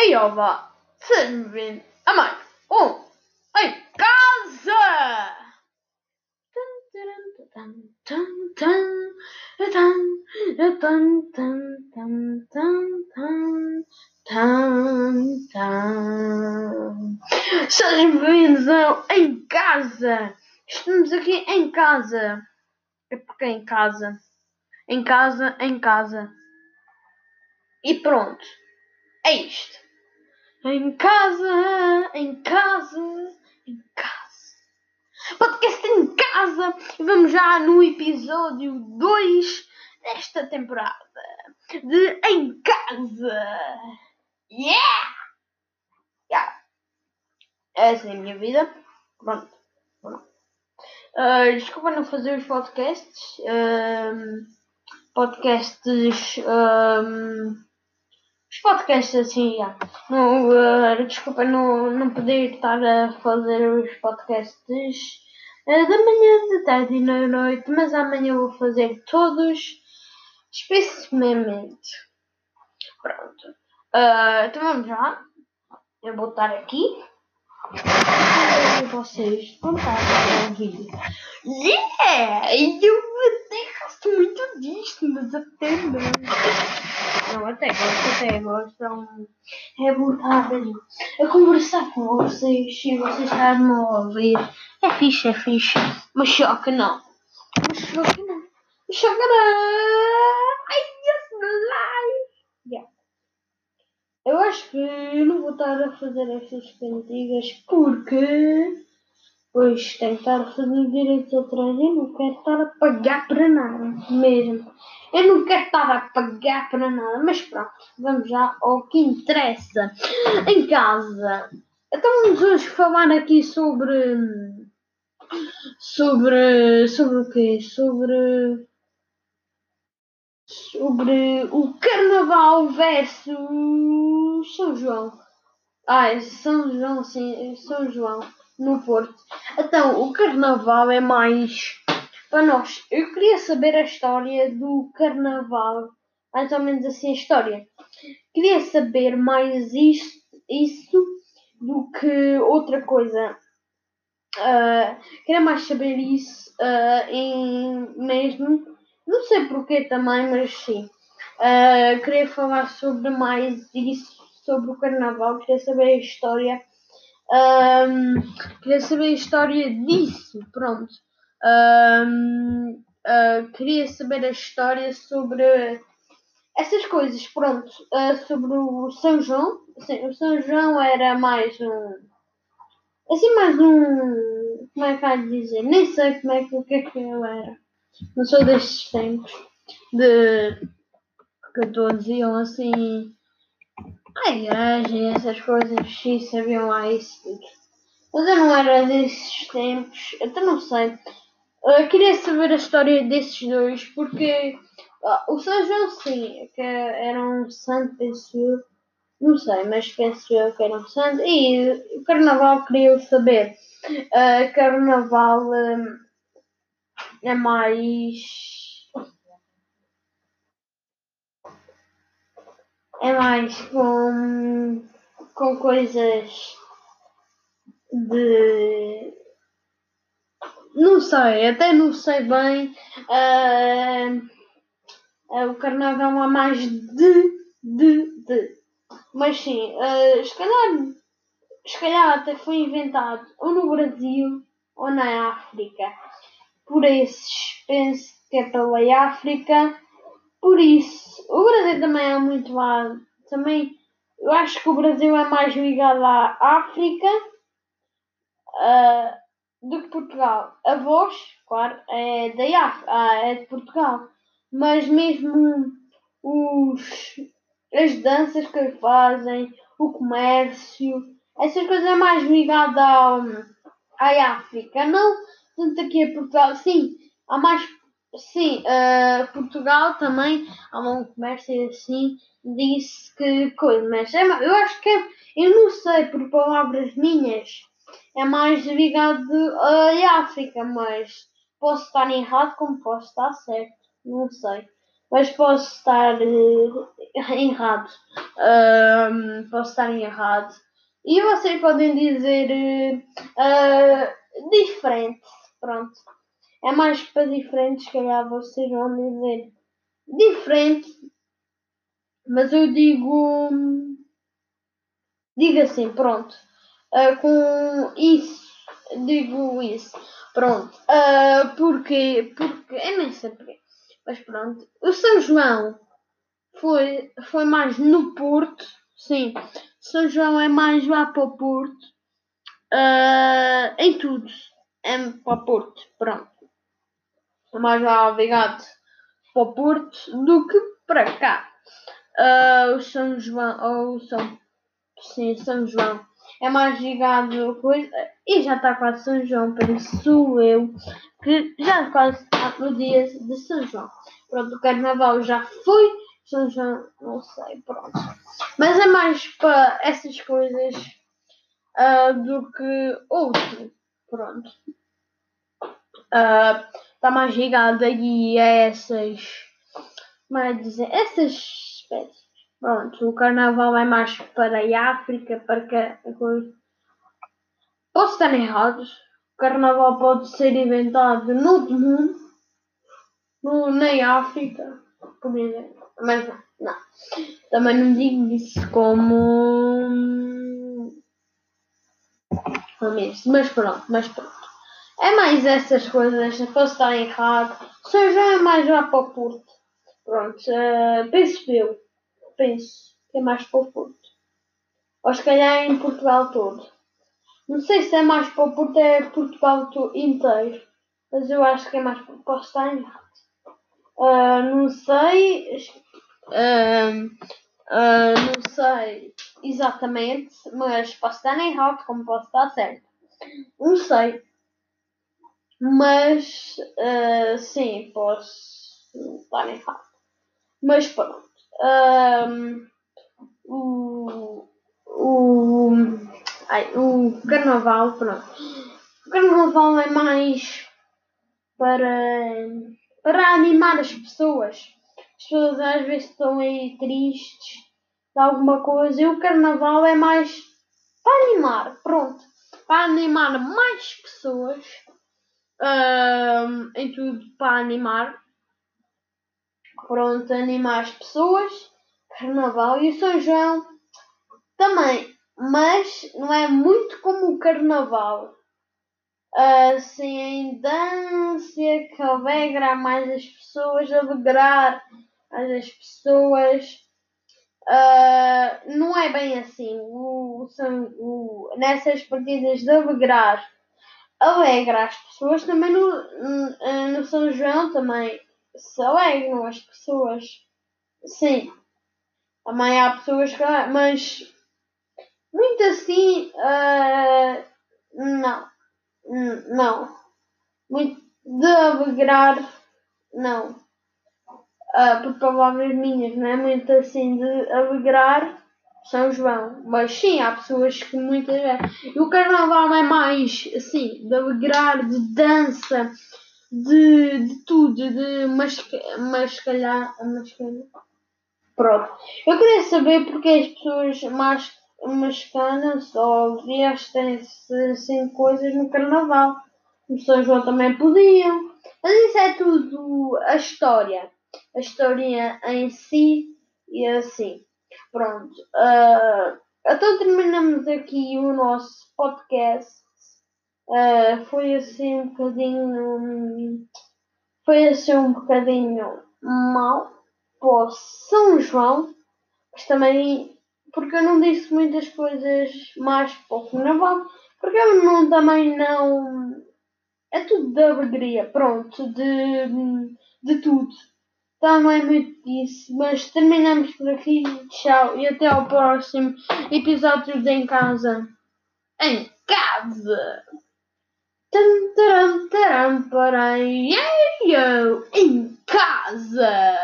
är sejam bem-vindos a mais um em casa Sejam bem-vindos ao Em Casa! Estamos aqui em casa. É porque em casa. Em casa, em casa. E pronto. É isto. Em casa, em casa, em casa. Podcast em casa. E vamos já no episódio 2 desta temporada de Em Casa. Yeah! Yeah. Essa é a minha vida. Pronto. Uh, desculpa não fazer os podcasts. Uh, podcasts. Um, os podcasts assim, já. Não, uh, desculpa não, não poder estar a fazer os podcasts uh, da manhã, de tarde e da noite, mas amanhã vou fazer todos especificamente. Pronto. Uh, então vamos já. Eu vou estar aqui. E vocês vão a ouvir. Yeah! Eu até gosto muito disto, mas até não. Não, até gosto, até gosto. É voltar a conversar com vocês e vocês estarem a ouvir. É fixe, é fixe. Mas choca não. Mas choca não. Mas choca não. Ai, yes, live. Yeah. Eu acho que não vou estar a fazer estas cantigas porque pois a fazer direitos atrás e não quero estar a pagar para nada mesmo. Eu não quero estar a pagar para nada, mas pronto, vamos já ao que interessa. Em casa. Então vamos hoje falar aqui sobre. Sobre. Sobre o quê? Sobre. Sobre o Carnaval versus São João. Ah, São João, sim, São João, no Porto. Então, o Carnaval é mais para nós. Eu queria saber a história do Carnaval, mais ou menos assim a história. Queria saber mais isso, isso do que outra coisa. Uh, queria mais saber isso uh, em mesmo. Não sei porquê também, mas sim. Uh, queria falar sobre mais isso, sobre o carnaval. Queria saber a história. Um, queria saber a história disso. Pronto. Um, uh, queria saber a história sobre essas coisas. Pronto. Uh, sobre o São João. Sim, o São João era mais um. Assim, mais um. Como é que vai dizer? Nem sei como é que, o que é que eu era. Não sou destes tempos de que todos iam assim e essas coisas e sabiam lá isso. Mas eu não era desses tempos, até não sei. Eu queria saber a história desses dois porque uh, o São João sim, que era um santo, penso eu. Não sei, mas penso eu que era um santo. E o carnaval queria saber. Uh, carnaval. Um, é mais. É mais com. com coisas de. Não sei, até não sei bem. Uh, o carnaval é mais de. de. de. Mas sim, uh, se calhar. Se calhar até foi inventado ou no Brasil ou na África por esses penso que é pela África. Por isso, o Brasil também é muito lá. Também, eu acho que o Brasil é mais ligado à África uh, do que Portugal. A voz, claro, é da África, ah, é de Portugal. Mas mesmo os, as danças que fazem, o comércio, essas coisas é mais ligado ao, à África. Não tanto aqui a Portugal, sim, há mais, sim, uh, Portugal também, há um comércio assim, disse que coisa, mas é, eu acho que é, eu não sei por palavras minhas, é mais ligado à África, mas posso estar errado como posso estar certo, não sei. mas posso estar uh, errado. Uh, posso estar errado. E vocês podem dizer diferente. Pronto. É mais para diferente, se calhar vocês vão dizer diferente. Mas eu digo. Digo assim, pronto. com isso, digo isso. Pronto. Uh, porque, porque, eu nem sei. Mas pronto. O São João foi, foi mais no Porto. Sim. São João é mais lá para o Porto. Uh, em tudo. É para o Porto. Pronto. Mais lá ligado para o Porto do que para cá. Uh, o São João. Ou São. Sim, São João é mais ligado coisa e já está quase São João, penso eu que já quase está no dia de São João. Pronto, o carnaval já foi, São João não sei, pronto. Mas é mais para essas coisas uh, do que outro, pronto. Uh, está mais ligado aí a essas, é dizer, essas espécies. Pronto, o carnaval é mais para a África, para que coisa. Posso estar errado. O carnaval pode ser inventado no mundo, no, na África, por exemplo. Mas não, não. Também não digo isso como. Mas pronto, mas pronto. É mais essas coisas, posso estar errado. São já é mais lá para o Porto. Pronto, uh, penso eu penso que é mais para o Porto. Ou se calhar em Portugal todo. Não sei se é mais para o Porto, é Portugal inteiro. Mas eu acho que é mais para posso estar errado. Uh, não sei. Uh, uh, não sei exatamente, mas posso estar errado como posso estar certo. Não sei. Mas sim, posso estar errado. Mas pronto um, o, o, ai, o carnaval, pronto. O carnaval é mais para, para animar as pessoas. As pessoas às vezes estão aí tristes de alguma coisa e o carnaval é mais para animar, pronto. Para animar mais pessoas um, em tudo para animar pronto, animar as pessoas, Carnaval e o São João também, mas não é muito como o Carnaval. Assim, em dança, que alegra mais as pessoas, alegrar as pessoas. Uh, não é bem assim. O, o, nessas partidas de alegrar, alegra as pessoas. Também no, no, São João também se alegram as pessoas. Sim. Também há pessoas que. Mas. Muito assim. Uh, não. Não. Muito de alegrar. Não. Uh, por palavras minhas, não é muito assim de alegrar São João. Mas sim, há pessoas que muitas vezes. E o carnaval é mais assim, de alegrar, de dança de, de tudo, de masca, mascalhar. Mascalhar. Pronto. Eu queria saber porque as pessoas mas, mascanam ou vestem-se assim coisas no carnaval. O São João também podiam. Mas isso é tudo a história. A história em si e assim. Pronto. Uh, então terminamos aqui o nosso podcast. Uh, foi assim um bocadinho. Foi assim um bocadinho mal para São João, mas também porque eu não disse muitas coisas mais para o carnaval, porque eu não, também não. É tudo de alegria, pronto, de, de tudo. Então é muito disso, mas terminamos por aqui. Tchau e até ao próximo episódio de Em Casa. Em Casa! Tum, taram, taram, porém, em casa.